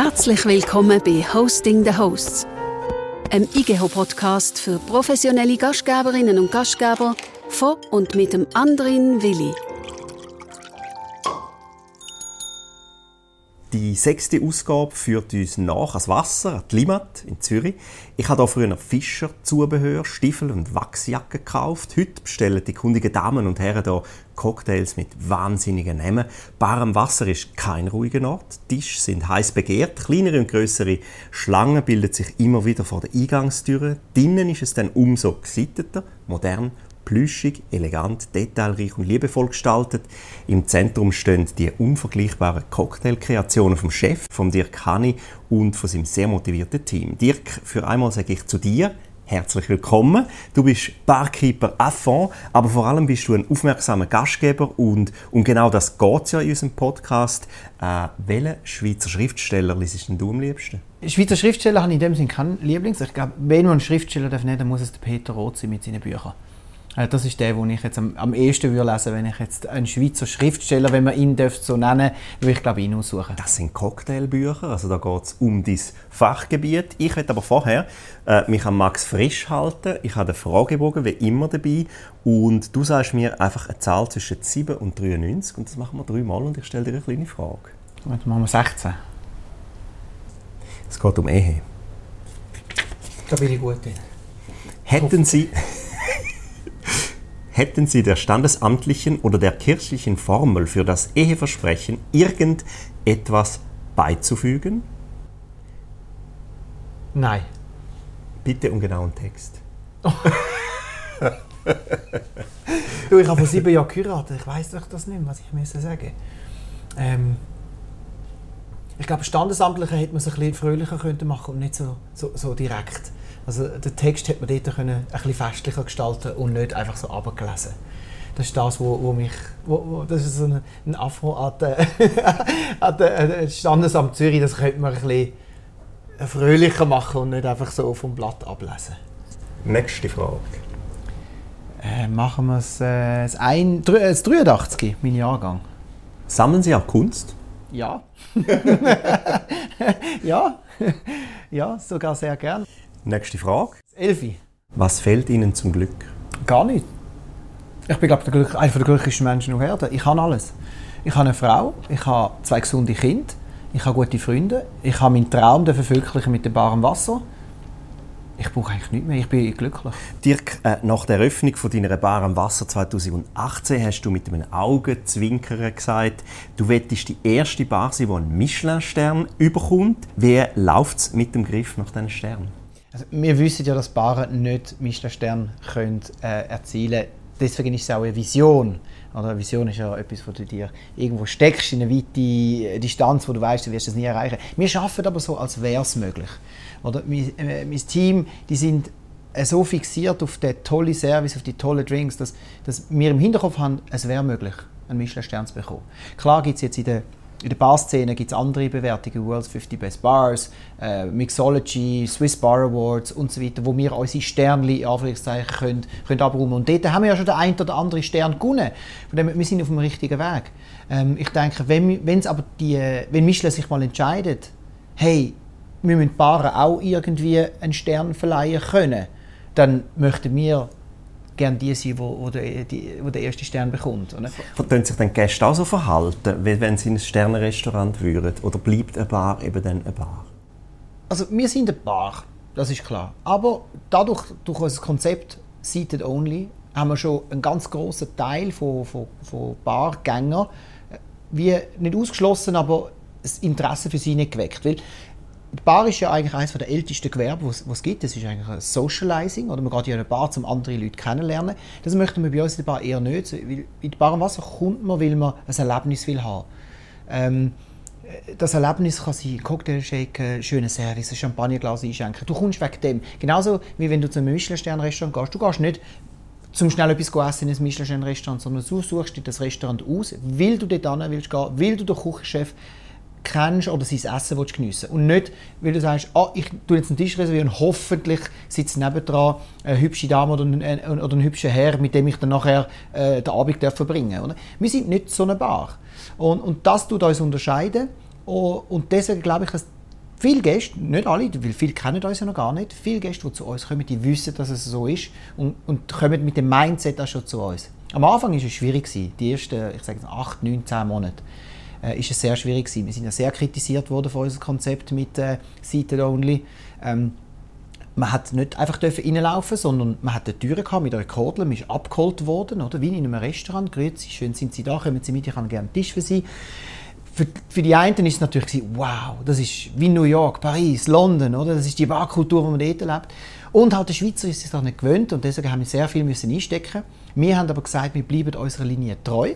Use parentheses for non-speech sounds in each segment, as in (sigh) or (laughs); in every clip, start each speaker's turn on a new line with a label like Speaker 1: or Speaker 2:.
Speaker 1: Herzlich willkommen bei Hosting the Hosts, einem IGEHO-Podcast für professionelle Gastgeberinnen und Gastgeber von und mit dem Andrin Willi.
Speaker 2: Die sechste Ausgabe führt uns nach ans Wasser, an die Limat in Zürich. Ich habe hier früher Fischer, Zubehör, Stiefel und Wachsjacken gekauft. Heute bestellen die kundigen Damen und Herren hier Cocktails mit wahnsinnigen Namen. Bar am Wasser ist kein ruhiger Ort. Tische sind heiß begehrt. Kleinere und größere Schlangen bilden sich immer wieder vor der Eingangstüre. Drinnen ist es dann umso gesitteter, modern plüschig, elegant, detailreich und liebevoll gestaltet. Im Zentrum stehen die unvergleichbaren Cocktailkreationen vom Chef, von Dirk Hanni und von seinem sehr motivierten Team. Dirk, für einmal sage ich zu dir, herzlich willkommen. Du bist Barkeeper fond, aber vor allem bist du ein aufmerksamer Gastgeber und um genau das geht es ja in unserem Podcast. Äh, welchen Schweizer Schriftsteller liest du am liebsten?
Speaker 3: Schweizer Schriftsteller habe ich in dem Sinne keinen Lieblings. Ich glaube, wenn man einen Schriftsteller darf dann muss es der Peter Roth sein mit seinen Büchern. Äh, das ist der, den ich jetzt am, am ehesten würde lesen wenn ich jetzt einen Schweizer Schriftsteller, wenn man ihn so nennen würde ich glaube ihn aussuchen.
Speaker 2: Das sind Cocktailbücher, also da geht es um dein Fachgebiet. Ich werde aber vorher äh, mich an Max Frisch halten. Ich habe den Fragebogen wie immer dabei und du sagst mir einfach eine Zahl zwischen 7 und 93 und das machen wir dreimal und ich stelle dir eine kleine Frage.
Speaker 3: Dann machen wir 16.
Speaker 2: Es geht um Ehe.
Speaker 3: Da bin ich gut drin.
Speaker 2: Hätten Sie... Hätten Sie der standesamtlichen oder der kirchlichen Formel für das Eheversprechen irgendetwas beizufügen?
Speaker 3: Nein.
Speaker 2: Bitte um genauen Text.
Speaker 3: du, ich habe vor sieben Jahren geheiratet. Ich weiß doch das nicht, was ich müssen sagen ähm, Ich glaube, Standesamtliche hätte man es ein bisschen fröhlicher machen können und nicht so, so, so direkt. Also den Text hätte man dort können ein bisschen festlicher gestalten und nicht einfach so abgelesen. Das ist das, wo, wo mich, wo, wo, das ist so ein, ein Afro an der, (laughs) Standesamt Zürich, das könnte man ein bisschen fröhlicher machen und nicht einfach so vom Blatt ablesen.
Speaker 2: Nächste Frage.
Speaker 3: Äh, machen wir es äh, das, ein, das 83, mein Jahrgang.
Speaker 2: Sammeln Sie auch Kunst?
Speaker 3: Ja. (laughs) ja. (laughs) ja, sogar sehr gern.
Speaker 2: Nächste Frage.
Speaker 3: Elfi.
Speaker 2: Was fehlt Ihnen zum Glück?
Speaker 3: Gar nicht. Ich bin, glaube ich, einer der glücklichsten Menschen auf Erden. Ich habe alles. Ich habe eine Frau, ich habe zwei gesunde Kinder, ich habe gute Freunde, ich habe meinen Traum verwirklichen mit dem barem Wasser. Ich brauche eigentlich nichts mehr, ich bin glücklich.
Speaker 2: Dirk, äh, nach der Eröffnung von deiner Bar am Wasser 2018 hast du mit einem Augenzwinkern gesagt, du wettest die erste Bar sein, die einen Michelin-Stern überkommt. Wie läuft es mit dem Griff nach diesen Sternen?
Speaker 3: Also, wir wissen ja, dass Paare nicht Michelin-Stern äh, erzielen können. Deswegen ist es auch eine Vision. Oder eine Vision ist ja etwas, wo du dir irgendwo steckst in eine weite Distanz, wo du weißt, du wirst es nie erreichen. Wir arbeiten aber so, als wäre es möglich. Oder mein, äh, mein Team, die sind äh, so fixiert auf den tollen Service, auf die tollen Drinks, dass, dass wir im Hinterkopf haben, es wäre möglich, einen Michelin-Stern zu bekommen. Klar gibt es jetzt in der in der Barszene gibt es andere Bewertungen, World's 50 Best Bars, äh, Mixology, Swiss Bar Awards und so weiter, wo wir unsere Sternli Anführungszeichen können, können abräumen. Und dort haben wir ja schon den einen oder anderen Stern gewonnen. Von dem, wir sind auf dem richtigen Weg. Ähm, ich denke, wenn, wenn's aber die, wenn Michelin sich mal entscheidet, hey, wir müssen Paaren auch irgendwie einen Stern verleihen können, dann möchten wir gerne die sein, wo, wo, der, die, wo der erste Stern bekommt. Oder?
Speaker 2: Vertun sich dann Gäste auch so verhalten, wie wenn sie in ein Sternenrestaurant würden? Oder bleibt eine Bar eben dann eine Bar?
Speaker 3: Also wir sind eine Bar, das ist klar. Aber dadurch, durch unser Konzept Seated Only, haben wir schon einen ganz großen Teil von, von, von Bargängern äh, wie nicht ausgeschlossen, aber das Interesse für sie nicht geweckt. Weil die Bar ist ja eigentlich eines der ältesten Gewerbe, was es gibt. Das ist eigentlich ein Socializing. Oder man geht ja in eine Bar, um andere Leute kennenzulernen. Das möchten wir bei uns in der Bar eher nicht. Weil in die Bar am Wasser kommt man, weil man ein Erlebnis will haben ähm, das Erlebnis kann sein Cocktail shaken, schönen Service, ein Champagnerglas einschenken. Du kommst wegen dem. Genauso wie wenn du zu einem Michelin-Stern-Restaurant gehst. Du gehst nicht zum schnell etwas essen in ein Michelin-Restaurant, sondern du suchst dir das Restaurant aus, weil du dort hin willst gehen, weil du den Küchenchef kennst oder sein Essen willst geniessen Und nicht, weil du sagst, oh, ich tue jetzt einen Tisch reservieren und hoffentlich sitzt nebendran eine hübsche Dame oder ein, ein, oder ein hübscher Herr, mit dem ich dann nachher äh, den Abend verbringen darf. Wir sind nicht so eine Bar. Und, und das tut uns unterscheiden. Und deswegen glaube ich, dass Viele Gäste, nicht alle, weil viele kennen uns ja noch gar nicht, viele Gäste, die zu uns kommen, die wissen, dass es so ist und, und kommen mit dem Mindset auch schon zu uns. Am Anfang war es schwierig, die ersten, ich sage 8, 9, 10 Monate äh, ist es sehr schwierig gewesen. Wir sind ja sehr kritisiert worden für unser Konzept mit äh, Seated Only. Ähm, man hat nicht einfach reinlaufen sondern man hat eine Tür mit einer Kordel, man ist abgeholt worden, oder? wie in einem Restaurant. Grüezi, schön sind Sie da, kommen Sie mit, ich habe gerne einen Tisch für Sie für, die einen ist es natürlich wow, das ist wie New York, Paris, London, oder? Das ist die Barkultur, die man dort erlebt. Und halt der Schweizer ist sich das nicht gewöhnt und deswegen haben wir sehr viel müssen einstecken. Wir haben aber gesagt, wir bleiben unserer Linie treu.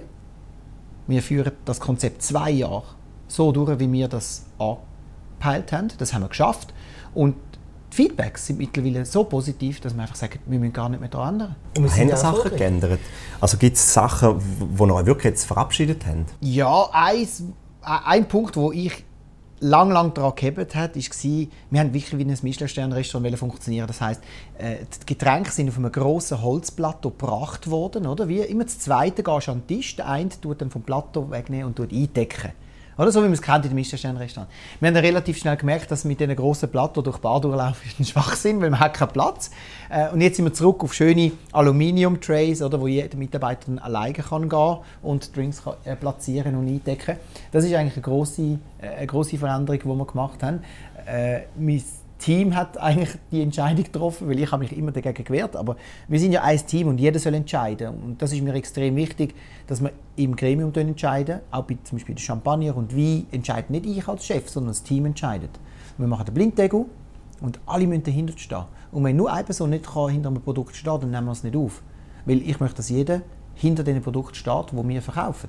Speaker 3: Wir führen das Konzept zwei Jahre so durch, wie wir das angepeilt haben. Das haben wir geschafft. Und die Feedbacks sind mittlerweile so positiv, dass wir einfach sagen, wir müssen gar nicht mehr daran ändern.
Speaker 2: Und wir haben ja Sachen geändert? Also gibt es Sachen, die euch wirklich jetzt verabschiedet haben?
Speaker 3: Ja, eins ein Punkt, wo ich lang, lang daran gehebt hat, war, wir haben wirklich wie ein Michelin-Stern-Restaurant funktionieren. Das heisst, äh, die Getränke sind auf einem grossen Holzplateau gebracht worden. Oder? Wie immer das zweite gehst du an den Tisch, der eine tut dann vom Plateau wegnehmen und eindecken. Oder so wie man es kennt in dem Michelin-Restaurant. Wir haben relativ schnell gemerkt, dass mit diesen grossen Platten durch die Bar durchlaufen (laughs) ist ein Schwachsinn, weil man hat keinen Platz. Äh, und jetzt sind wir zurück auf schöne Aluminium-Trays, wo jeder Mitarbeiter dann alleine kann gehen und Drinks kann, äh, platzieren und eindecken. Das ist eigentlich eine grosse, äh, eine grosse Veränderung, die wir gemacht haben. Äh, Team hat eigentlich die Entscheidung getroffen, weil ich habe mich immer dagegen gewehrt. Aber wir sind ja ein Team und jeder soll entscheiden. Und das ist mir extrem wichtig, dass wir im Gremium entscheiden. Auch bei zum Beispiel Champagner und Wein entscheidet nicht ich als Chef, sondern das Team entscheidet. wir machen den Blinddeckel und alle müssen dahinter stehen. Und wenn nur eine Person nicht hinter einem Produkt stehen dann nehmen wir es nicht auf. Weil ich möchte, dass jeder hinter dem Produkt steht, das wir verkaufen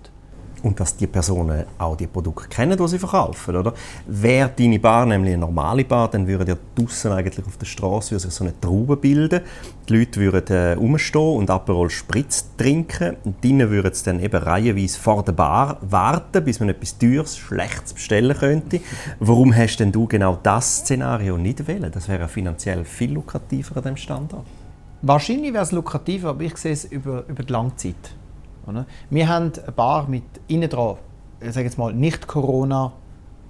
Speaker 2: und dass die Personen auch die Produkte kennen, die sie verkaufen, oder? Wäre deine Bar nämlich eine normale Bar, dann würden ja draußen eigentlich auf der Straße sich so eine Traube bilden. Die Leute würden äh, rumstehen und Aperol Spritz trinken. Und drinnen würden sie dann eben reihenweise vor der Bar warten, bis man etwas Teures, Schlechtes bestellen könnte. Warum hast denn du genau das Szenario nicht wählen? Das wäre finanziell viel lukrativer an diesem Standort.
Speaker 3: Wahrscheinlich wäre es lukrativer, aber ich sehe es über, über die Langzeit. Oder? Wir haben eine Bar mit innen dran, ich sage jetzt mal nicht Corona,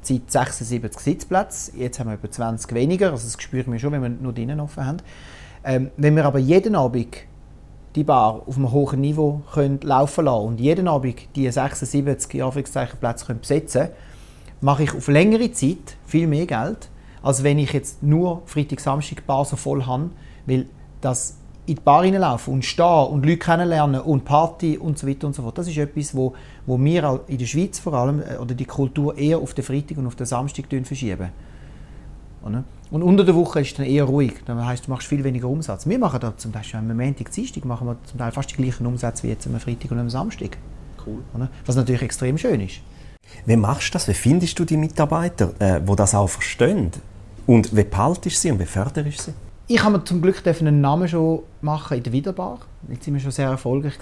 Speaker 3: Zeit 76 Sitzplätze. Jetzt haben wir etwa 20 weniger. Also das spüren wir schon, wenn wir nur drinnen offen haben. Ähm, wenn wir aber jeden Abend die Bar auf einem hohen Niveau können laufen lassen und jeden Abend die 76 Plätze können besetzen mache ich auf längere Zeit viel mehr Geld, als wenn ich jetzt nur Freitag, Samstag Bar so voll habe, weil das in die Bar reinlaufen und stehen und Leute kennenlernen und Party und so weiter und so fort. Das ist etwas, wo, wo wir in der Schweiz vor allem, äh, oder die Kultur eher auf den Freitag und auf den Samstag verschieben. Und unter der Woche ist es dann eher ruhig. Das heisst, du machst viel weniger Umsatz. Wir machen da zum Beispiel am Montag, Dienstag machen wir zum Teil fast die gleichen Umsätze wie jetzt am Freitag und am Samstag. Cool. Was natürlich extrem schön ist.
Speaker 2: Wie machst du das? Wie findest du die Mitarbeiter, äh, die das auch verstehen? Und wie behaltest du sie und wie förderst du sie?
Speaker 3: Ich habe mir zum Glück einen Namen schon machen in der Wiederbar. Jetzt sind wir schon sehr erfolgreich.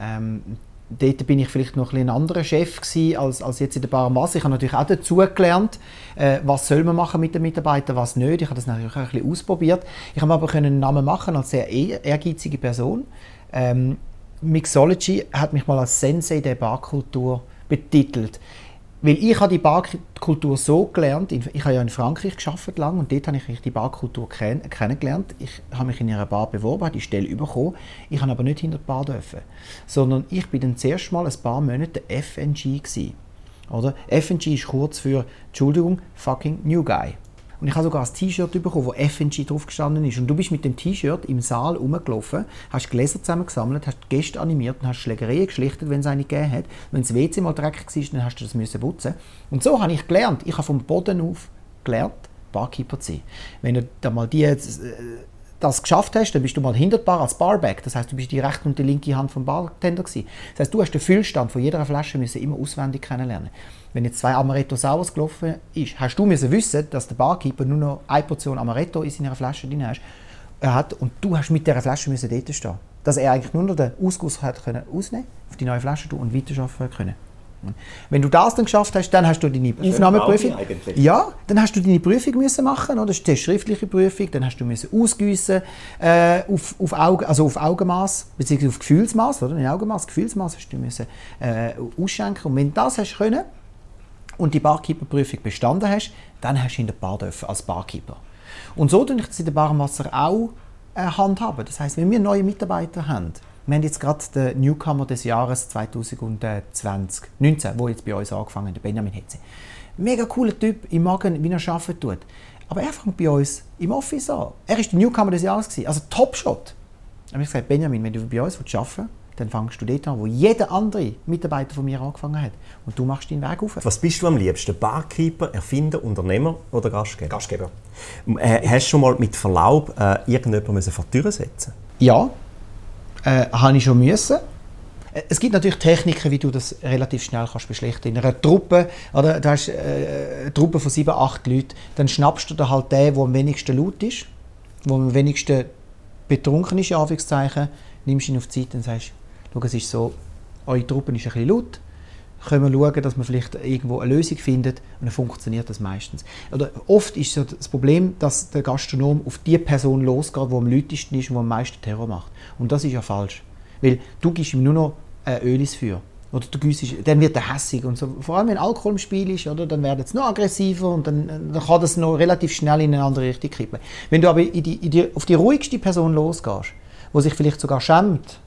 Speaker 3: Ähm, dort bin ich vielleicht noch ein, ein anderer Chef als, als jetzt in der Bar Masse. Ich habe natürlich auch dazu gelernt, äh, was soll man machen mit den Mitarbeitern, was nicht. Ich habe das natürlich auch ein bisschen ausprobiert. Ich habe aber einen Namen machen als sehr ehrgeizige Person. Ähm, Mixology hat mich mal als Sensei der Barkultur betitelt. Weil ich habe die Barkultur so gelernt, ich habe ja in Frankreich geschafft lang und dort habe ich die Barkultur kenn kennengelernt. Ich habe mich in einer Bar beworben, habe die Stelle bekommen. Ich habe aber nicht hinter die Bar dürfen, sondern ich bin dann zuerst mal ein paar Monate FNG gewesen. Oder? FNG ist kurz für Entschuldigung, fucking New Guy. Und ich habe sogar ein T-Shirt bekommen, wo FNG drauf gestanden ist. Und du bist mit dem T-Shirt im Saal rumgelaufen, hast Gläser zusammengesammelt, hast Gäste animiert und hast Schlägereien geschlichtet, wenn es eine gegeben hat. Wenn das WC mal dreckig war, dann hast du das müssen putzen. Und so habe ich gelernt. Ich habe vom Boden auf gelernt, Barkeeper zu sein. Wenn du da mal die äh, das geschafft hast, dann bist du mal hinter Bar als Barback. Das heißt, du bist die rechte und die linke Hand vom Bartender gewesen. Das heißt, du hast den Füllstand von jeder Flasche müssen immer auswendig kennenlernen. Wenn jetzt zwei Amaretto Sours gelaufen ist, hast du müssen wissen, dass der Barkeeper nur noch eine Portion Amaretto in seiner Flasche drin er hat und du hast mit dieser Flasche müssen dort stehen. Dass er eigentlich nur noch den Ausguss hat können ausnehmen, auf die neue Flasche tun und weiterarbeiten können. Wenn du das dann geschafft hast, dann hast du deine das Aufnahmeprüfung. Ja, dann hast du deine Prüfung müssen machen, oder? Das ist die schriftliche Prüfung. Dann hast du müssen ausgüssen äh, auf, auf Augen, also auf Augenmaß beziehungsweise auf Gefühlsmaß, oder? In Augenmaß, Gefühlsmaß hast du müssen äh, ausschenken. Und wenn du das hast können, und die Barkeeper-Prüfung bestanden hast, dann hast du in der Bar dürfen als Barkeeper. Und so tue ich das in der Barwasser auch äh, handhaben. Das heißt, wenn wir neue Mitarbeiter haben, wir haben jetzt gerade den Newcomer des Jahres 2020, 19, wo jetzt bei uns angefangen hat, Benjamin Hetze. Mega cooler Typ, ich mag ihn, wie er arbeiten tut. Aber er fängt bei uns im Office an. Er war der Newcomer des Jahres, gewesen, also Top-Shot. Da habe ich gesagt, Benjamin, wenn du bei uns arbeiten willst, dann fängst du dort an, wo jeder andere Mitarbeiter von mir angefangen hat. Und du machst deinen Weg auf.
Speaker 2: Was bist du am liebsten? Barkeeper, Erfinder, Unternehmer oder Gastgeber?
Speaker 3: Gastgeber.
Speaker 2: Äh, hast du schon mal mit Verlaub äh, irgendjemanden vor die Tür setzen
Speaker 3: Ja, äh, habe ich schon müssen. Äh, Es gibt natürlich Techniken, wie du das relativ schnell kannst beschlechten. In einer Truppe, oder, du hast äh, eine Truppe von sieben, acht Leuten, dann schnappst du da halt den, der am wenigsten laut ist, der am wenigsten betrunken ist, in Anführungszeichen, nimmst ihn auf die Seite und sagst, schau, es ist so, eure Truppe ist ein bisschen laut, können wir schauen, dass man vielleicht irgendwo eine Lösung findet und dann funktioniert das meistens. Oder oft ist das Problem, dass der Gastronom auf die Person losgeht, die am lautesten ist und die am meisten Terror macht. Und das ist ja falsch. Weil du gibst ihm nur noch äh, Öl ins Feuer. Oder du güssest, dann wird er hässig und so. Vor allem wenn Alkohol im Spiel ist, oder, dann wird es noch aggressiver und dann, äh, dann kann das noch relativ schnell in eine andere Richtung kippen. Wenn du aber in die, in die, auf die ruhigste Person losgehst, wo sich vielleicht sogar schämt,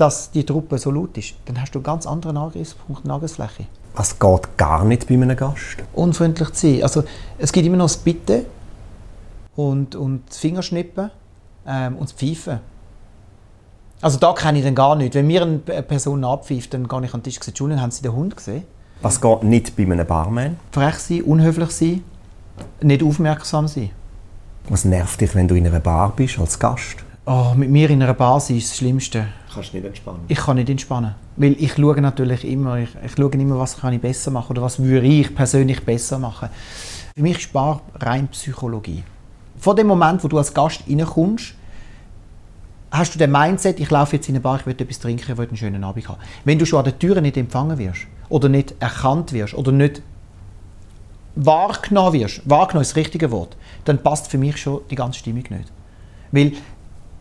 Speaker 3: dass die Truppe so laut ist, dann hast du einen ganz anderen Angriffspunkt Angriffsfläche.
Speaker 2: Was geht gar nicht bei einem Gast?
Speaker 3: Unfreundlich zu sein. Also, es gibt immer noch das Bitte und, und das Fingerschnippen ähm, und das Pfeifen. Also da kenne ich dann gar nicht. Wenn mir eine Person abpfeift, dann gehe ich an den Tisch und sage, Entschuldigung, haben Sie den Hund gesehen?
Speaker 2: Was geht nicht bei einem Barman?
Speaker 3: Frech sein, unhöflich sein, nicht aufmerksam sein.
Speaker 2: Was nervt dich, wenn du in einer Bar bist als Gast?
Speaker 3: Oh, mit mir in einer Bar sein ist das Schlimmste.
Speaker 2: Kannst nicht entspannen.
Speaker 3: Ich kann nicht entspannen. Weil ich schaue natürlich immer, ich, ich schaue immer, was kann ich besser machen oder was würde ich persönlich besser machen. Für mich ist Bar rein Psychologie. Von dem Moment, wo du als Gast reinkommst, hast du den Mindset, ich laufe jetzt in eine Bar, ich will etwas trinken, ich will einen schönen Abend haben. Wenn du schon an der Tür nicht empfangen wirst oder nicht erkannt wirst oder nicht wahrgenommen wirst, wahrgenommen ist das richtige Wort, dann passt für mich schon die ganze Stimmung nicht. Weil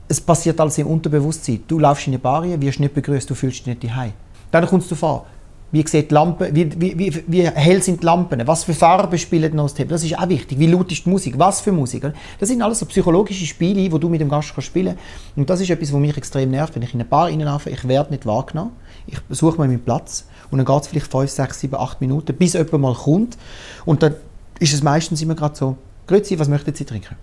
Speaker 3: es passiert alles im Unterbewusstsein. Du laufst in eine Bar wirst nicht begrüßt, du fühlst dich nicht daheim. Dann kommst du vor. Wie sieht die Lampe, wie, wie, wie, wie hell sind die Lampen? Was für Farben spielen noch das Thema? Das ist auch wichtig. Wie laut ist die Musik? Was für Musik? Das sind alles so psychologische Spiele, die du mit dem Gast spielen kannst. Und das ist etwas, was mich extrem nervt. Wenn ich in eine Bar reinlaufe, ich werde nicht wahrgenommen. Ich suche mir meinen Platz. Und dann geht es vielleicht 5, 6, 7, 8 Minuten, bis jemand mal kommt. Und dann ist es meistens immer gerade so, Grüezi, was möchten Sie trinken?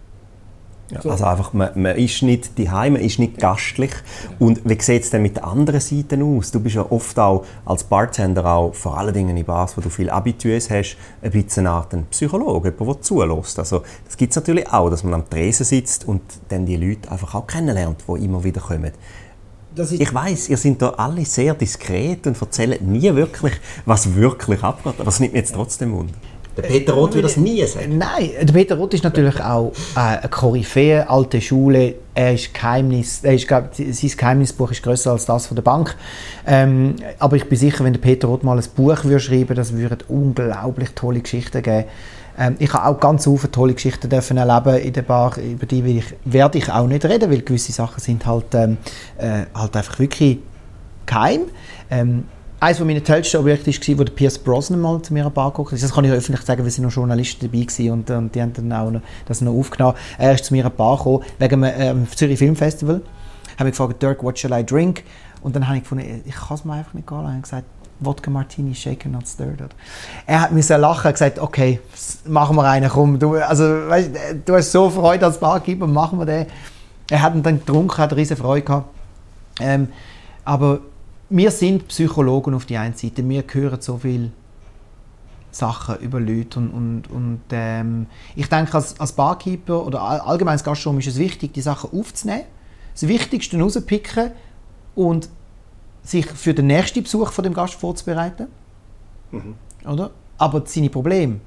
Speaker 2: Ja, also einfach, man, man ist nicht daheim, man ist nicht gastlich. Und wie sieht es denn mit den anderen Seiten aus? Du bist ja oft auch als Bartender, auch vor allen Dingen in Bars, wo du viele Habitués hast, ein bisschen eine Art ein Psychologe, jemand, der zulässt. Also das gibt es natürlich auch, dass man am Tresen sitzt und dann die Leute einfach auch kennenlernt, die immer wieder kommen. ich weiß, ihr seid da alle sehr diskret und erzählt nie wirklich, was wirklich abgeht. Aber es nimmt mir jetzt trotzdem Wunder. Der Peter Roth würde das nie sagen.
Speaker 3: Nein, der Peter Roth ist natürlich auch äh, eine Koryphäe, alte Schule. Er ist Geheimnis, er ist, glaub, sein Geheimnisbuch ist größer als das von der Bank. Ähm, aber ich bin sicher, wenn der Peter Roth mal ein Buch würde schreiben, das würde unglaublich tolle Geschichten geben. Ähm, ich habe auch ganz viele tolle Geschichten dürfen erleben in der Bar, über die will ich, werde ich auch nicht reden, weil gewisse Sachen sind halt, ähm, äh, halt einfach wirklich geheim. Ähm, eines meiner tollsten Objekte war, wo der Pierce Brosnan mal zu mir an Bar geguckt Das kann ich öffentlich sagen, weil sie noch Journalisten dabei waren und, und die haben dann auch noch, das noch aufgenommen. Er ist zu mir an gekommen, wegen einem ähm, Zürich Film Festival. Haben mich gefragt, Dirk, what shall I drink? Und dann habe ich gefunden, ich kann es mir einfach nicht gehen. Ich gesagt, Wodka Martini, shaken not stirred. Er hat mir lachen und gesagt, okay, machen wir einen, komm. Du, also, weißt, du hast so Freude als Barkeeper, machen wir den. Er hat ihn dann getrunken, hat riesige Freude gehabt. Ähm, aber wir sind Psychologen auf die einen Seite, wir hören so viel Sachen über Leute und, und, und ähm, ich denke, als, als Barkeeper oder allgemein als Gastronom ist es wichtig, die Sachen aufzunehmen, das Wichtigste rauspicken und sich für den nächsten Besuch von dem Gast vorzubereiten. Mhm. Oder? Aber seine Probleme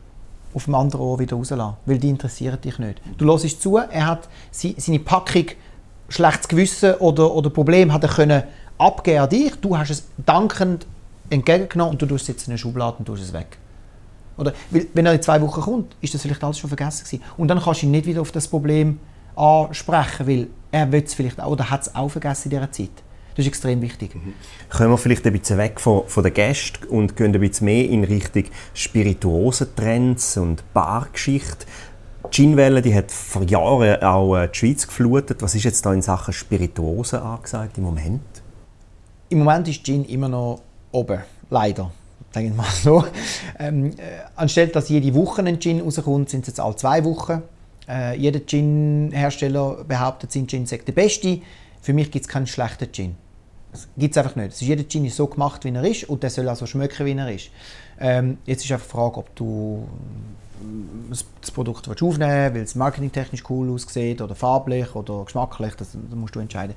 Speaker 3: auf dem anderen Ohr wieder rauslassen, weil die interessieren dich nicht. Du hörst zu, er hat seine Packung schlechtes Gewissen oder, oder Problem hat er können abgeben an dich, du hast es dankend entgegengenommen und du tust es jetzt in eine Schublade und tust es weg. Oder, wenn er in zwei Wochen kommt, ist das vielleicht alles schon vergessen gewesen. Und dann kannst du ihn nicht wieder auf das Problem ansprechen, weil er will es vielleicht auch, oder hat es auch vergessen in dieser Zeit. Das ist extrem wichtig. Mhm.
Speaker 2: Kommen wir vielleicht ein bisschen weg von, von den Gästen und gehen ein bisschen mehr in Richtung Spirituosentrends und Bargeschichte. Die Ginwelle die hat vor Jahren auch äh, die Schweiz geflutet. Was ist jetzt da in Sachen Spirituosen angesagt im Moment?
Speaker 3: Im Moment ist Gin immer noch oben, leider. Sagen wir mal so. Ähm, äh, anstelle dass jede Woche ein Gin rauskommt, sind es jetzt alle zwei Wochen. Äh, jeder Gin-Hersteller behauptet, sein Gin sei der beste. Für mich gibt es keinen schlechten Gin. Das gibt es einfach nicht. Es ist, jeder Gin ist so gemacht, wie er ist und der soll auch so schmecken, wie er ist. Ähm, jetzt ist einfach die Frage, ob du das Produkt aufnehmen weil es marketingtechnisch cool aussieht oder farblich oder geschmacklich, das, das musst du entscheiden.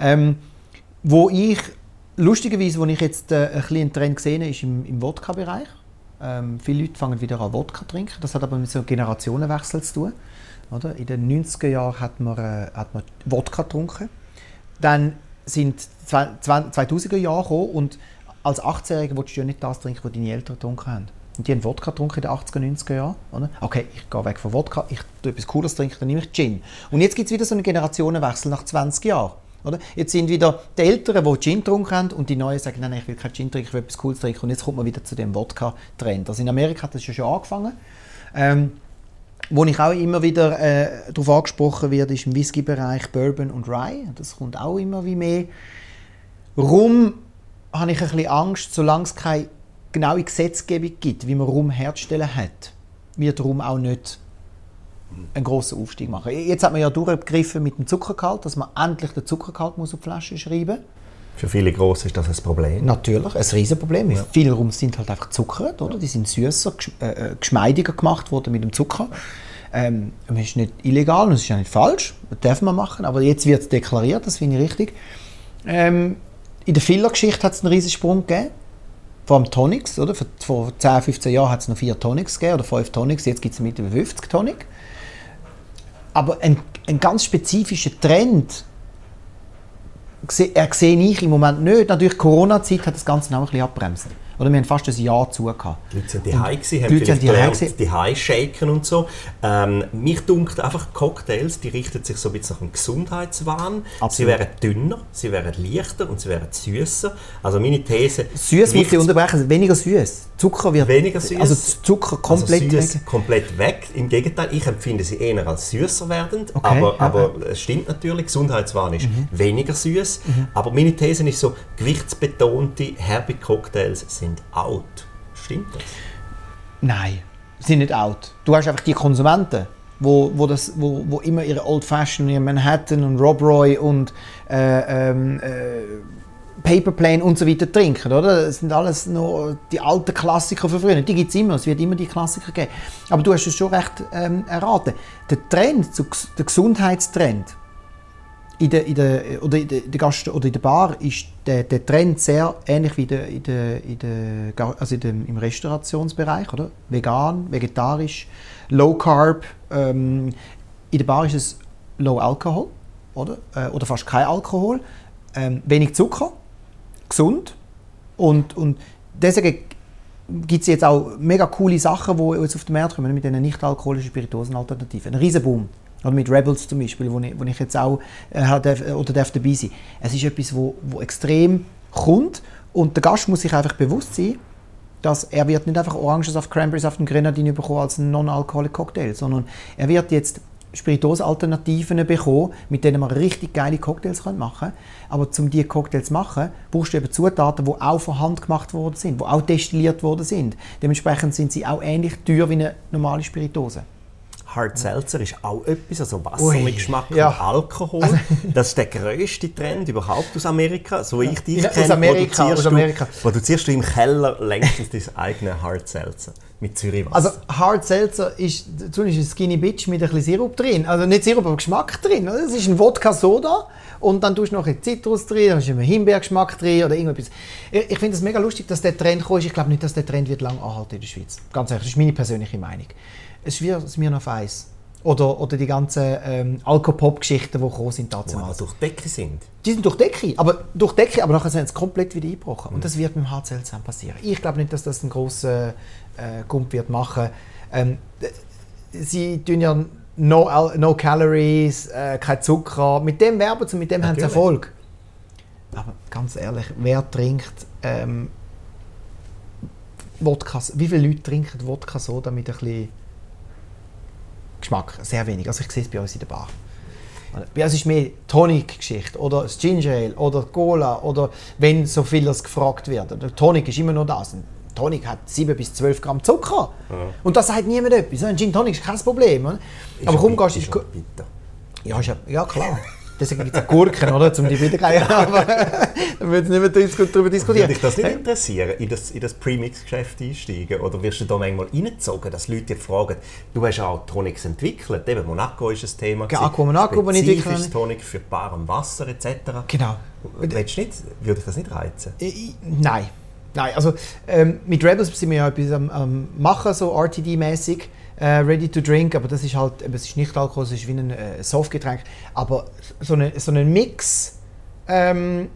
Speaker 3: Ähm, wo ich, lustigerweise, wo ich jetzt äh, ein bisschen Trend gesehen habe, ist im, im Wodka-Bereich. Ähm, viele Leute fangen wieder an Wodka zu trinken. Das hat aber mit so einem Generationenwechsel zu tun. Oder? In den 90er Jahren hat man, äh, hat man Wodka getrunken. Dann sind 2000er Jahre gekommen und als 18-Jähriger willst du ja nicht das trinken, was deine Eltern getrunken haben. Und die haben Wodka getrunken in den 80er, 90er Jahren. Oder? Okay, ich gehe weg von Wodka, ich tue etwas Cooles trinken, dann nehme ich Gin. Und jetzt gibt es wieder so einen Generationenwechsel nach 20 Jahren. Oder? Jetzt sind wieder die Älteren, die Gin getrunken haben und die Neuen sagen, nein, ich will kein Gin trinken, ich will etwas Cooles trinken. Und jetzt kommt man wieder zu dem Wodka-Trend. Also in Amerika hat das schon angefangen. Ähm, wo ich auch immer wieder äh, darauf angesprochen werde, ist im Whisky-Bereich Bourbon und Rye. Das kommt auch immer wie mehr. Rum habe ich ein bisschen Angst, solange es keine genaue Gesetzgebung gibt, wie man Rum herzustellen hat, wird Rum auch nicht einen grossen Aufstieg machen. Jetzt hat man ja durchgegriffen mit dem Zuckergehalt, dass man endlich den Zuckergehalt muss auf die Flasche schreiben muss.
Speaker 2: Für viele groß ist das ein Problem.
Speaker 3: Natürlich, ein Riesenproblem. Ja. Viele Rums sind halt einfach zuckert, oder? Die sind süßer, äh, äh, geschmeidiger gemacht worden mit dem Zucker. Ähm, das ist nicht illegal und es ist ja nicht falsch, das darf man machen, aber jetzt wird es deklariert, das finde ich richtig. Ähm, in der Filler-Geschichte hat es einen riesen Sprung gegeben. Vor allem Tonics, oder? Vor, 10, 15 Jahren hat es noch 4 Tonics gegeben, oder 5 Tonics, jetzt gibt es mittlerweile 50 Tonic. Aber ein, ein ganz spezifischer Trend sehe ich im Moment nicht. Natürlich, Corona-Zeit hat das Ganze auch ein bisschen abbremst. Oder wir haben fast ein Jahr zu.
Speaker 2: Die Leute sind die Hause, gewesen, haben vielleicht die Hause shaken und so. Ähm, mich dunkt einfach Cocktails, die richten sich so ein bisschen nach dem Gesundheitswahn. Absolut. Sie wären dünner, sie wären leichter und sie wären süßer. Also meine These...
Speaker 3: Süß möchte ich unterbrechen, weniger süß. Zucker wird...
Speaker 2: Weniger süß.
Speaker 3: Also Zucker komplett
Speaker 2: also weg. komplett weg. Im Gegenteil, ich empfinde sie eher als süßer werdend. Okay, aber, ja, aber es stimmt natürlich, Gesundheitswahn ist mhm. weniger süß. Mhm. Aber meine These ist so, gewichtsbetonte, herbe Cocktails sind sind out. Stimmt das?
Speaker 3: Nein, sind nicht out. Du hast einfach die Konsumenten, wo, wo, das, wo, wo immer ihre Old Fashioned, ihre Manhattan und Rob Roy und äh, ähm, äh, Paper Plane und so weiter trinken, oder? Das sind alles noch die alten Klassiker von früher. Die gibt es immer, es wird immer die Klassiker geben. Aber du hast es schon recht ähm, erraten. Der Trend, der Gesundheitstrend, in der, in der, oder in der, Gast oder in der Bar ist der, der Trend sehr ähnlich wie der, in der, in der, also in dem, im Restaurationsbereich. Oder? Vegan, vegetarisch, Low Carb. Ähm, in der Bar ist es Low Alcohol oder, äh, oder fast kein Alkohol. Ähm, wenig Zucker, gesund. Und, und deswegen gibt es jetzt auch mega coole Sachen, die jetzt auf den Markt kommen mit diesen nicht-alkoholischen Spirituosenalternativen. Ein Riesenboom. Oder mit Rebels zum Beispiel, wo ich, wo ich jetzt auch äh, darf, oder darf dabei sein Es ist etwas, wo, wo extrem kommt und der Gast muss sich einfach bewusst sein, dass er wird nicht einfach Orangensaft, Cranberrysaft und Grenadine bekommen als non-alcoholic Cocktail, sondern er wird jetzt Spirituosalternativen bekommen, mit denen man richtig geile Cocktails machen kann. Aber um diese Cocktails zu machen, brauchst du eben Zutaten, die auch von Hand gemacht worden sind, die auch destilliert worden sind. Dementsprechend sind sie auch ähnlich teuer wie eine normale Spirituose.
Speaker 2: Hard Seltzer ist auch etwas, also Wasser Ui, mit Geschmack ja. und Alkohol. Also- (laughs) das ist der grösste Trend überhaupt aus Amerika, so ich dich ja, kenne.
Speaker 3: Aus Amerika, produzierst, aus Amerika.
Speaker 2: Du, produzierst du im Keller längstens dein eigenes Hard Seltzer mit Zürichwasser.
Speaker 3: Also Hard Seltzer ist zum Beispiel Skinny Bitch mit ein bisschen Sirup drin, also nicht Sirup, aber Geschmack drin. Es ist ein Wodka Soda und dann tust du noch ein Zitrus drin, dann hast du einen Himbeergeschmack drin oder irgendetwas. Ich, finde es mega lustig, dass der Trend kommt. Ich glaube nicht, dass der Trend wird lang anhalten in der Schweiz. Ganz ehrlich, das ist meine persönliche Meinung es wird es mir noch Eis. Oder, oder die ganzen ähm, Alkopop-Geschichten, die gekommen sind
Speaker 2: damals. Die durch Decke sind?
Speaker 3: Die sind durch Decke, aber, durch Decke, aber nachher sind sie komplett wieder eingebrochen. Mhm. Und das wird mit dem HCL zusammen passieren. Ich glaube nicht, dass das einen grossen äh, Gump wird machen. Ähm, sie tun ja no, no Calories, äh, kein Zucker. Mit dem werben sie, mit dem Natürlich. haben sie Erfolg. Aber ganz ehrlich, wer trinkt ähm, Wodka, wie viele Leute trinken Wodka Soda mit ein bisschen Geschmack? Sehr wenig. Also ich sehe es bei uns in der Bar. Bei uns ist mehr Tonic-Geschichte oder das Ginger Ale oder Cola oder wenn so vieles gefragt wird. Der Tonic ist immer noch das. Ein Tonic hat 7 bis 12 Gramm Zucker. Ja. Und das sagt niemand etwas. Ein Gin Tonic ist kein Problem. Oder? Aber komm, gehst du... Ja, ja, klar. (laughs) Deswegen gibt es Gurken, oder? Um die wiederkriegen. (laughs) Aber dann würden nicht mehr darüber diskutieren.
Speaker 2: Würde dich das nicht interessieren, in das, in das Premix-Geschäft einsteigen? Oder wirst du da manchmal reingezogen, dass Leute dich fragen, du hast auch Tonics entwickelt, eben Monaco ist ein Thema.
Speaker 3: Ja, Aqua Monaco, wo ich entwickelt
Speaker 2: Tonic für Bar und Wasser etc.
Speaker 3: Genau.
Speaker 2: Willst nicht, würde dich das nicht reizen?
Speaker 3: Ich, nein. Nein, also ähm, mit Rebels sind wir ja etwas am, am machen, so RTD-mäßig äh, ready to drink, aber das ist halt, es ist nicht Alkohol, es ist wie ein äh, Softgetränk. Aber so, eine, so ein Mix ähm,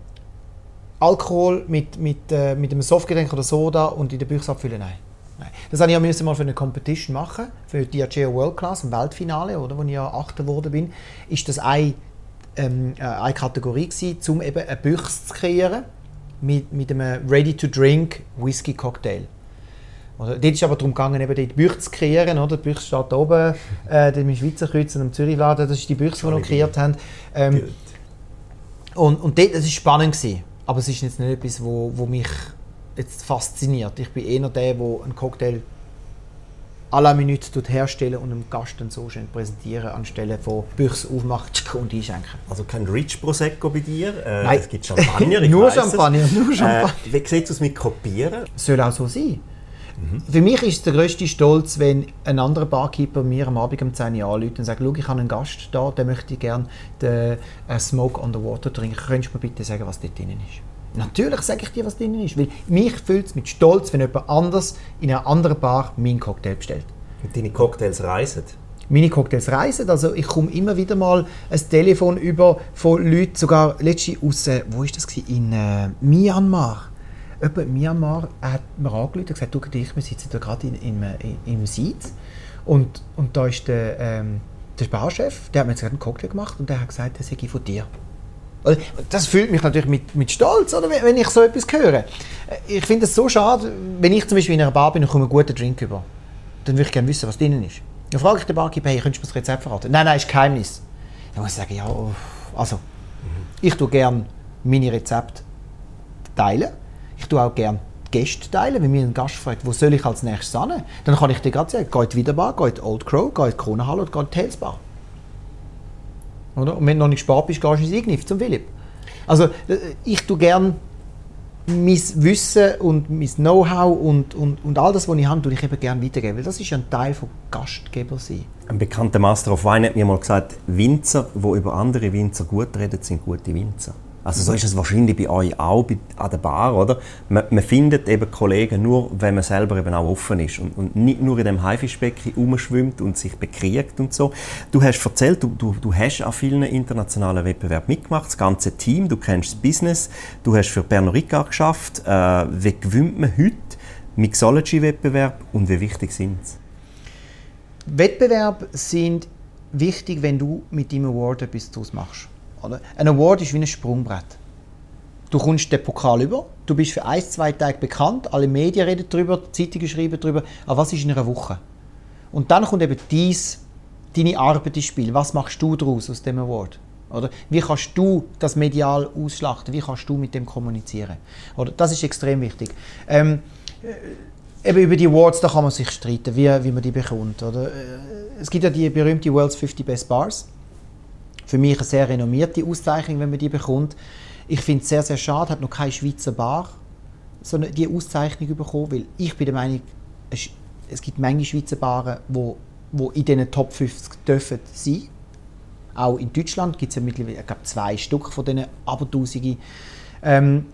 Speaker 3: Alkohol mit, mit, äh, mit einem Softgetränk oder Soda und in der Büchse abfüllen, nein. nein. Das habe ich ja mal für eine Competition machen, für die Diageo World Class, im Weltfinale, oder, wo ich ja Achter geworden bin, ist das eine, ähm, äh, eine Kategorie gewesen, um eben eine Büchse zu kreieren mit, mit einem Ready-to-Drink Whisky-Cocktail. Oder, dort ist aber darum gegangen, eben die Bücher zu kreieren. Oder? Die Bücher steht da oben, äh, im Schweizer Kreuz und im Zürichladen. Das ist die Bücher, die wir kreiert haben. Ähm, und und dort, das war spannend. Gewesen. Aber es ist jetzt nicht etwas, wo, wo mich jetzt fasziniert. Ich bin eher der, der einen Cocktail à la Minute herstellen und einem Gast dann so schön präsentieren, anstelle von Büchs aufmacht und einschenken.
Speaker 2: Also kein Rich Prosecco bei dir?
Speaker 3: Äh, Nein.
Speaker 2: Es gibt Champagner, (laughs)
Speaker 3: nur Champagner, nur Champagner.
Speaker 2: Äh, wie sieht es mit Kopieren?
Speaker 3: Soll auch so sein. Mhm. Für mich ist es der grösste Stolz, wenn ein anderer Barkeeper mir am Abend um 10 Uhr anruft und sagt, schau, ich habe einen Gast da, der möchte gerne den äh, Smoke on the Water trinken. Könntest du mir bitte sagen, was dort drin ist? Natürlich sage ich dir, was drin ist, weil mich fühlt es mit Stolz, wenn jemand anders in einer anderen Bar meinen Cocktail bestellt.
Speaker 2: Und deine Cocktails reisen?
Speaker 3: Meine Cocktails reisen, also ich komme immer wieder mal ein Telefon über von Leuten, sogar letztens aus, wo ist das gewesen? in äh, Myanmar jemand in Myanmar hat mir angerufen und gesagt, du ich, wir sitzen da gerade in, im, im Sitz und, und da ist der, ähm, der Barchef, der hat mir jetzt gerade einen Cocktail gemacht und der hat gesagt, das sei von dir. Das fühlt mich natürlich mit, mit Stolz, oder, wenn ich so etwas höre. Ich finde es so schade, wenn ich zum Beispiel in einer Bar bin und komme einen guten Drink über. Dann würde ich gerne wissen, was drin ist. Dann frage ich den Barkeeper, hey, könntest du mir das Rezept verraten? Nein, nein, ist Geheimnis. Dann muss ich sagen, ja, also, ich tue gerne meine Rezepte teilen ich tue auch gerne Gäste teilen. Wenn mir ein Gast fragt, wo soll ich als nächstes hin, dann kann ich dir gerade sagen, geht Wiederbar, geht Old Crow, geht Kronenhalle oder geht Tales Oder? Und wenn du noch nicht spät bist, gehst du ins Ignif zum Philipp. Also äh, ich tue gerne mein Wissen und mein Know-how und, und, und all das, was ich habe, tue ich eben gerne weitergeben. Weil das ist ein Teil von Gastgeber sein.
Speaker 2: Ein bekannter Master of Wine hat mir mal gesagt, Winzer, die über andere Winzer gut reden, sind gute Winzer. Also so ist es wahrscheinlich bei euch auch bei, an der Bar, oder? Man, man, findet eben Kollegen nur, wenn man selber eben auch offen ist und, und nicht nur in dem Haifischbecken rumschwimmt und sich bekriegt und so. Du hast erzählt, du, du, du hast an vielen internationalen Wettbewerben mitgemacht, das ganze Team, du kennst das Business, du hast für Pernod Ricard geschafft. Äh, wie gewinnt man heute Mixology-Wettbewerb und wie wichtig sind sie?
Speaker 3: Wettbewerbe sind wichtig, wenn du mit deinem Award etwas draus machst. Oder? Ein Award ist wie ein Sprungbrett. Du kommst den Pokal über, du bist für ein, zwei Tage bekannt, alle Medien reden darüber, die Zeitungen schreiben darüber, aber was ist in einer Woche? Und dann kommt eben dies, deine Arbeit ins Spiel. Was machst du daraus aus dem Award? Oder? Wie kannst du das medial ausschlachten? Wie kannst du mit dem kommunizieren? Oder? Das ist extrem wichtig. Ähm, äh, eben über die Awards, da kann man sich streiten, wie, wie man die bekommt. Oder? Äh, es gibt ja die berühmte World's 50 Best Bars für mich eine sehr renommierte Auszeichnung, wenn man die bekommt. Ich finde es sehr, sehr schade, hat noch keine Schweizer Bar so eine, die Auszeichnung bekommen, weil ich bin der Meinung, es, es gibt Menge Schweizer Baren, wo, wo in diesen Top 50 dürfen sein. Auch in Deutschland gibt es ja mittlerweile ich glaube, zwei Stück von diesen Abertausenden. Ähm,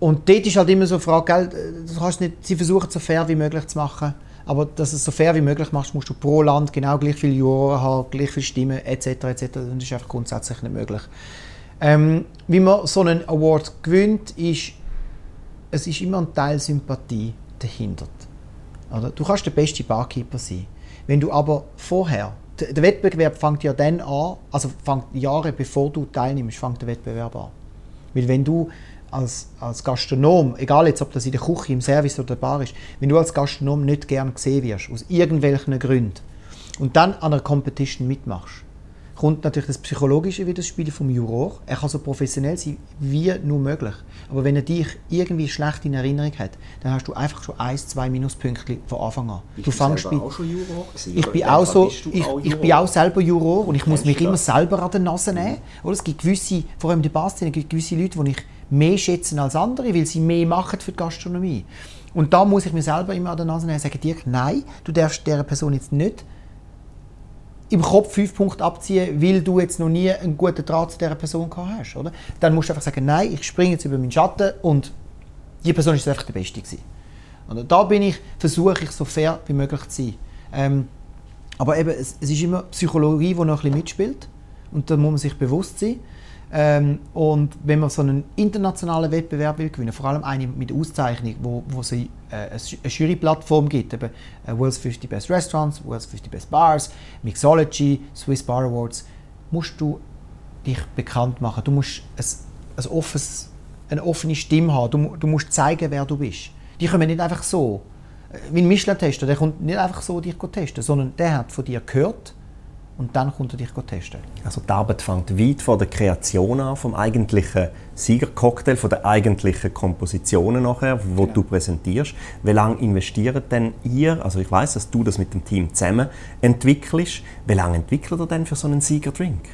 Speaker 3: und dort ist halt immer so eine Frage, gell, du kannst nicht, sie versuchen es so fair wie möglich zu machen aber dass du es so fair wie möglich machst, musst du pro Land genau gleich viele Juroren haben, gleich viele Stimmen etc. etc. Das ist einfach grundsätzlich nicht möglich. Ähm, wie man so einen Award gewinnt, ist, es ist immer ein Teil Sympathie dahinter. Oder? Du kannst der beste Barkeeper sein. Wenn du aber vorher, der Wettbewerb fängt ja dann an, also fängt Jahre bevor du teilnimmst, fängt der Wettbewerb an. Weil wenn du als, als Gastronom, egal jetzt ob das in der Küche, im Service oder der Bar ist, wenn du als Gastronom nicht gern gesehen wirst, aus irgendwelchen Gründen, und dann an einer Competition mitmachst, kommt natürlich das Psychologische wieder das Spiel vom Juror. Er kann so professionell sein wie nur möglich. Aber wenn er dich irgendwie schlecht in Erinnerung hat, dann hast du einfach schon ein, zwei Minuspunkte von Anfang an.
Speaker 2: Bist du
Speaker 3: fängst bei-
Speaker 2: auch schon Juror gewesen?
Speaker 3: ich bin
Speaker 2: in
Speaker 3: auch so, ich,
Speaker 2: auch
Speaker 3: ich bin auch selber Juror und ich muss mich immer selber an der Nase nehmen. Oder es gibt gewisse, vor allem in der Barszene, gibt gewisse Leute, die ich mehr schätzen als andere, weil sie mehr machen für die Gastronomie. Und da muss ich mir selber immer an der Nase nehmen und sagen, Dirk, nein, du darfst dieser Person jetzt nicht im Kopf fünf Punkte abziehen, weil du jetzt noch nie einen guten Draht zu dieser Person gehabt hast. Oder? Dann musst du einfach sagen, nein, ich springe jetzt über meinen Schatten und die Person ist einfach der Beste gewesen. Und da bin ich, versuche ich so fair wie möglich zu sein. Ähm, aber eben, es, es ist immer Psychologie, die noch ein bisschen mitspielt. Und da muss man sich bewusst sein. Ähm, und wenn man so einen internationalen Wettbewerb will gewinnen, vor allem einen mit Auszeichnung, wo, wo es äh, eine Juryplattform gibt, eben äh, World's 50 Best Restaurants, World's 50 Best Bars, Mixology, Swiss Bar Awards, musst du dich bekannt machen. Du musst ein, ein offenes, eine offene Stimme haben. Du, du musst zeigen, wer du bist. Die kommen nicht einfach so. Äh, ein Michelin-Tester, der kommt nicht einfach so dich testen, sondern der hat von dir gehört und dann kommt er dich testen.
Speaker 2: Also die Arbeit fängt weit von der Kreation an, vom eigentlichen Siegercocktail, von den eigentlichen Kompositionen nachher, wo du präsentierst. Wie lange investiert denn ihr, also ich weiß, dass du das mit dem Team zusammen entwickelst, wie lange entwickelt ihr denn für so einen Sieger-Drink?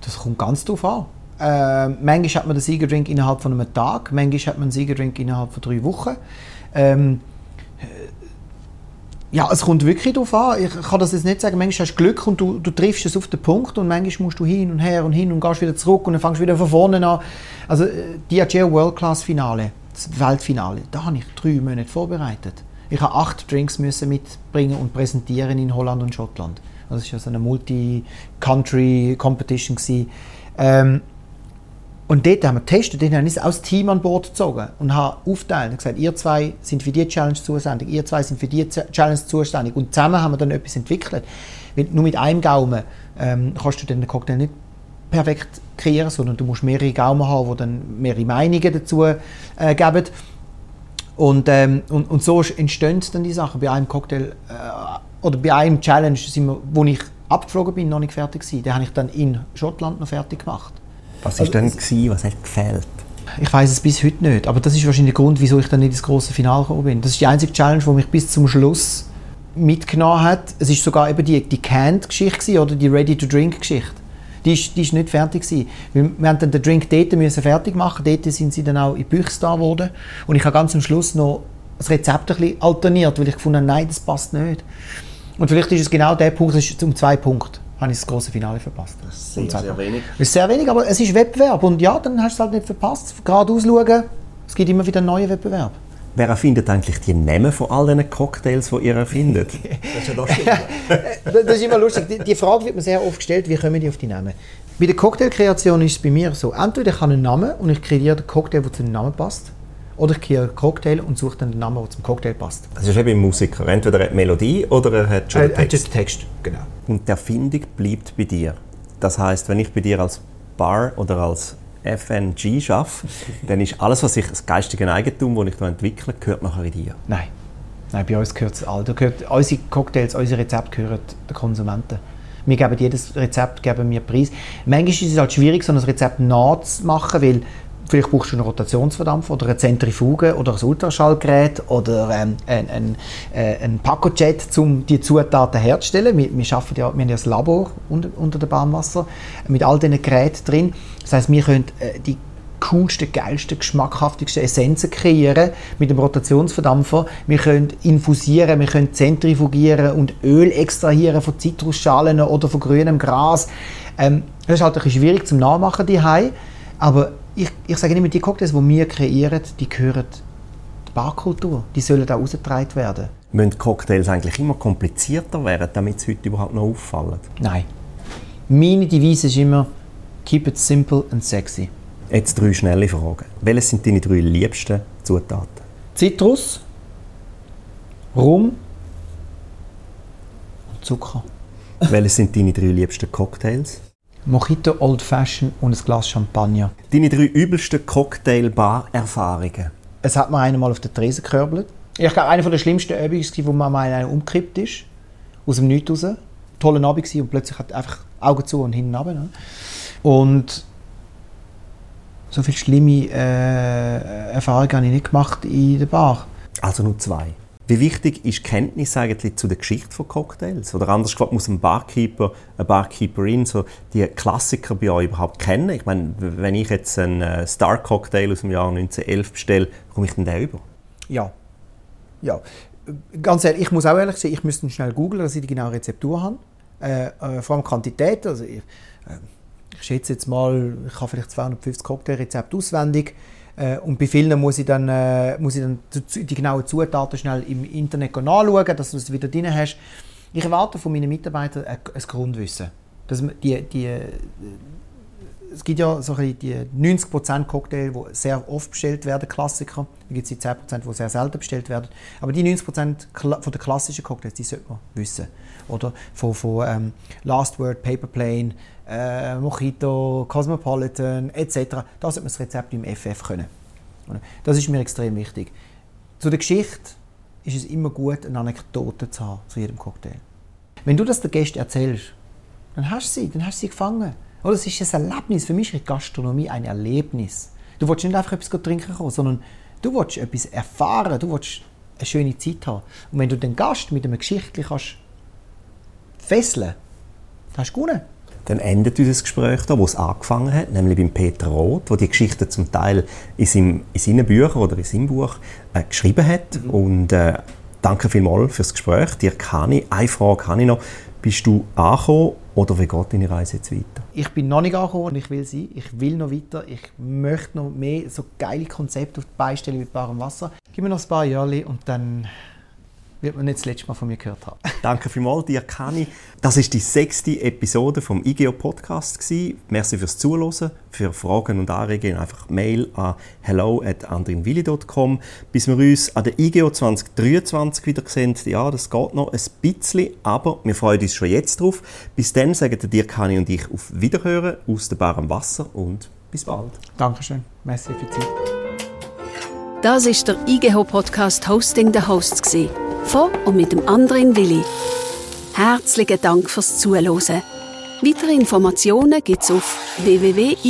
Speaker 3: Das kommt ganz drauf an. Äh, manchmal hat man den Siegerdrink innerhalb von einem Tag, manchmal hat man einen Siegerdrink innerhalb von drei Wochen. Ähm, äh, ja, es kommt wirklich darauf an. Ich kann das jetzt nicht sagen. Manchmal hast du Glück und du, du triffst es auf den Punkt und manchmal musst du hin und her und hin und gehst wieder zurück und dann fängst du wieder von vorne an. Also äh, Diageo World Class Finale, das Weltfinale, da habe ich drei Monate vorbereitet. Ich habe acht Drinks müssen mitbringen und präsentieren in Holland und Schottland. Also es war so eine Multi-Country-Competition. Ähm, und dort haben wir getestet, dort haben wir auch das Team an Bord gezogen und haben aufgeteilt und gesagt, ihr zwei sind für die Challenge zuständig, ihr zwei sind für die Challenge zuständig. Und zusammen haben wir dann etwas entwickelt. Weil nur mit einem Gaumen ähm, kannst du dann den Cocktail nicht perfekt kreieren, sondern du musst mehrere Gaumen haben, die dann mehrere Meinungen dazu äh, geben. Und, ähm, und, und so entstehen dann die Sachen. Bei einem Cocktail äh, oder bei einem Challenge, sind wir, wo ich abgeflogen bin, noch nicht fertig gewesen. Den habe ich dann in Schottland noch fertig gemacht.
Speaker 2: Was war
Speaker 3: Also
Speaker 2: denn,
Speaker 3: es-
Speaker 2: gewesen, was hat gefehlt?
Speaker 3: Ich weiß es bis heute nicht, aber das ist wahrscheinlich der Grund, wieso ich dann nicht ins große Finale gekommen bin. Das ist die einzige Challenge, die mich bis zum Schluss mitgenommen hat. Es ist sogar eben die, die Canned-Geschichte oder die Ready-to-Drink-Geschichte. Die ist, die ist nicht fertig gewesen. Weil Wir haben dann den Drink dort müssen fertig machen. Dort sind sie dann auch in die Büchse da geworden. Und ich habe ganz am Schluss noch das Rezept ein bisschen alterniert, weil ich gefunden habe, nein, das passt nicht. Und vielleicht ist es genau der Punkt, das ist um zwei Punkte, habe ich das große Finale verpasst.
Speaker 2: Sehr,
Speaker 3: Um zwei
Speaker 2: sehr
Speaker 3: Punkte.
Speaker 2: wenig.
Speaker 3: Es ist sehr wenig, aber es ist Wettbewerb. Und ja, dann hast du es halt nicht verpasst. Geradeaus schauen, es gibt immer wieder einen neuen Wettbewerb.
Speaker 2: Wer erfindet eigentlich die Namen von all diesen Cocktails, die ihr erfindet? (laughs) Das ist ja lustig.
Speaker 3: Das das ist immer lustig. Die, die Frage wird mir sehr oft gestellt, wie kommen die auf die Namen? Bei der Cocktailkreation ist es bei mir so, entweder ich habe einen Namen und ich kreiere den Cocktail, der zu dem Namen passt, oder ich kreiere einen Cocktail und suche dann den Namen, der zum Cocktail passt.
Speaker 2: Das ist eben ein Musiker. Entweder er hat Melodie oder er hat schon
Speaker 3: Äh,
Speaker 2: den
Speaker 3: äh,
Speaker 2: Text.
Speaker 3: just Text, genau.
Speaker 2: Und die Erfindung bleibt bei dir. Das heißt, wenn ich bei dir als Bar oder als FNG arbeite, dann ist alles, was ich, das geistige Eigentum, das ich da entwickle, gehört nachher in dir.
Speaker 3: Nein. Nein, bei uns gehört es all. Da gehört, unsere Cocktails, unsere Rezepte gehören den Konsumenten. Wir geben jedes Rezept geben wir Preis. Manchmal ist es halt schwierig, so ein Rezept nachzumachen, weil vielleicht brauchst du einen Rotationsverdampfer oder eine Zentrifuge oder ein Ultraschallgerät oder ähm, ein, ein, äh, ein Pacojet, um die Zutaten herzustellen. Wir, wir, ja, wir haben ja das Labor unter, unter dem Bahnwasser mit all diesen Geräten drin. Das heißt, wir können äh, die coolsten, geilsten, geschmackhaftigsten Essenzen kreieren mit dem Rotationsverdampfer. Wir können infusieren, wir können zentrifugieren und Öl extrahieren von Zitrusschalen oder von grünem Gras. Ähm, das ist halt ein bisschen schwierig zum Nachmachen die aber ich, ich sage immer, die Cocktails, die wir kreieren, die gehören der Barkultur. Die sollen auch ausgetragen werden.
Speaker 2: Müssen Cocktails eigentlich immer komplizierter werden, damit sie heute überhaupt noch auffallen?
Speaker 3: Nein. Meine Devise ist immer «Keep it simple and sexy».
Speaker 2: Jetzt drei schnelle Fragen. Welche sind deine drei liebsten Zutaten?
Speaker 3: Zitrus, Rum und Zucker.
Speaker 2: Welche sind deine drei liebsten Cocktails?
Speaker 3: Mojito, Old Fashion und ein Glas Champagner.
Speaker 2: Deine drei übelsten Cocktail-Bar-Erfahrungen?
Speaker 3: Es hat mir einer mal auf der Tresen gekörbelt. Ich glaube, eine der schlimmsten Übungen, war, wo man mal einen umgekippt ist. Aus dem Nichts raus. Toller Abend gewesen und plötzlich hat einfach Augen zu und hinten runter. Ne? Und so viele schlimme äh, Erfahrungen habe ich nicht gemacht in der Bar.
Speaker 2: Also nur zwei. Wie wichtig ist Kenntnis eigentlich zu der Geschichte von Cocktails? Oder anders gesagt, muss ein Barkeeper, eine Barkeeperin so die Klassiker bei euch überhaupt kennen? Ich meine, wenn ich jetzt einen äh, Star Cocktail aus dem Jahr 1911 bestelle, komme ich denn den über?
Speaker 3: Ja. Ja. Ganz ehrlich, ich muss auch ehrlich sein, ich müsste schnell googeln, dass ich die genaue Rezeptur habe. Äh, äh, vor allem Quantität. Also ich, äh, ich schätze jetzt mal, ich habe vielleicht 250 Cocktailrezepte auswendig. Äh, und bei vielen muss ich dann, äh, muss ich dann die genauen Zutaten schnell im Internet nachschauen, dass du es wieder drin hast. Ich erwarte von meinen Mitarbeitern ein, ein Grundwissen. Dass die, die, es gibt ja so die 90% Cocktail, die sehr oft bestellt werden, Klassiker. Dann gibt es die 10%, die sehr selten bestellt werden. Aber die 90% von den klassischen Cocktails, die sollte man wissen. Oder von, von ähm, Last Word, Paper Plane, äh, Mojito, Cosmopolitan etc. Da sollte man das Rezept im FF können. Das ist mir extrem wichtig. Zu der Geschichte ist es immer gut, eine Anekdote zu haben zu jedem Cocktail. Wenn du das den Gästen erzählst, dann hast du sie, dann hast du sie gefangen. Oder es ist ein Erlebnis. Für mich ist Gastronomie ein Erlebnis. Du willst nicht einfach etwas trinken kommen, sondern du willst etwas erfahren, du willst eine schöne Zeit haben. Und wenn du den Gast mit einem Geschichtli kannst fesseln, dann hast du gewonnen.
Speaker 2: Dann endet unser Gespräch da, wo es angefangen hat, nämlich beim Peter Roth, wo die Geschichte zum Teil in, seinem, in seinen Büchern oder in seinem Buch äh, geschrieben hat. Mhm. Und äh, danke vielmals fürs Gespräch. Dir kann ich, eine Frage habe ich noch. Bist du angekommen oder wie geht deine Reise jetzt weiter?
Speaker 3: Ich bin noch nicht angekommen und ich will sein. Ich will noch weiter. Ich möchte noch mehr so geile Konzepte auf die Beine stellen mit barem Wasser. Gib mir noch ein paar Jahre und dann wird man nicht das letzte Mal von mir gehört haben. (laughs)
Speaker 2: Danke vielmals, dir Kani. Das ist die sechste Episode vom IGO Podcast Merci fürs Zuhören, für Fragen und Anregungen einfach Mail an hello@andrinwilli.com. Bis wir uns an der IGO 2023 wieder sehen. Ja, das geht noch ein bisschen, aber wir freuen uns schon jetzt drauf. Bis dann sagen dir Kani und ich auf Wiederhören aus dem Bar am Wasser und bis bald.
Speaker 3: Dankeschön. Merci für die Zeit.
Speaker 1: Das ist der IGO Podcast Hosting the Hosts von und mit dem anderen Willi. Herzlichen Dank fürs Zuhören. Weitere Informationen gibt es auf www.igeho.ch.